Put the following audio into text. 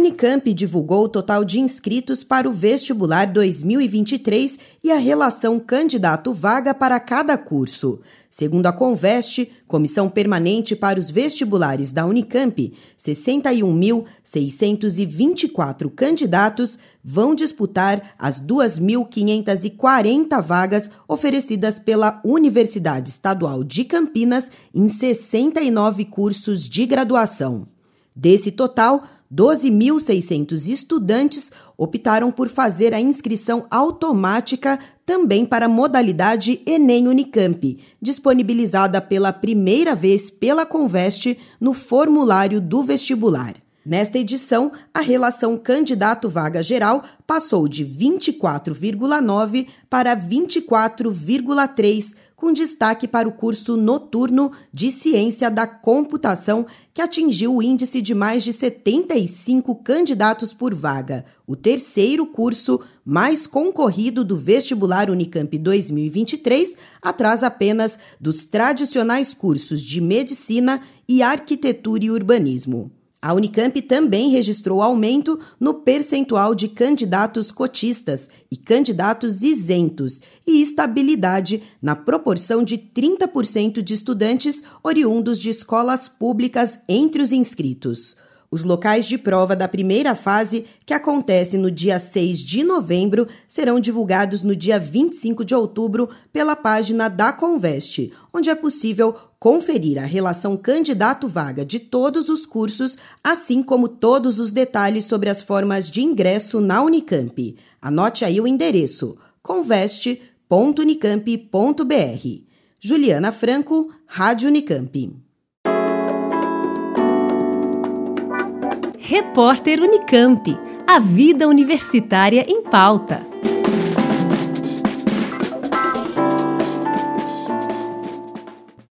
Unicamp divulgou o total de inscritos para o vestibular 2023 e a relação candidato-vaga para cada curso. Segundo a Conveste, Comissão Permanente para os Vestibulares da Unicamp, 61.624 candidatos vão disputar as 2.540 vagas oferecidas pela Universidade Estadual de Campinas em 69 cursos de graduação. Desse total, 12.600 estudantes optaram por fazer a inscrição automática também para a modalidade Enem Unicamp, disponibilizada pela primeira vez pela Conveste no formulário do vestibular. Nesta edição, a relação candidato-vaga geral passou de 24,9 para 24,3 com destaque para o curso noturno de Ciência da Computação, que atingiu o índice de mais de 75 candidatos por vaga, o terceiro curso mais concorrido do vestibular Unicamp 2023, atrás apenas dos tradicionais cursos de Medicina e Arquitetura e Urbanismo. A Unicamp também registrou aumento no percentual de candidatos cotistas e candidatos isentos e estabilidade na proporção de 30% de estudantes oriundos de escolas públicas entre os inscritos. Os locais de prova da primeira fase, que acontece no dia 6 de novembro, serão divulgados no dia 25 de outubro pela página da Conveste, onde é possível conferir a relação candidato-vaga de todos os cursos, assim como todos os detalhes sobre as formas de ingresso na Unicamp. Anote aí o endereço: conveste.unicamp.br. Juliana Franco, Rádio Unicamp. Repórter Unicamp. A vida universitária em pauta.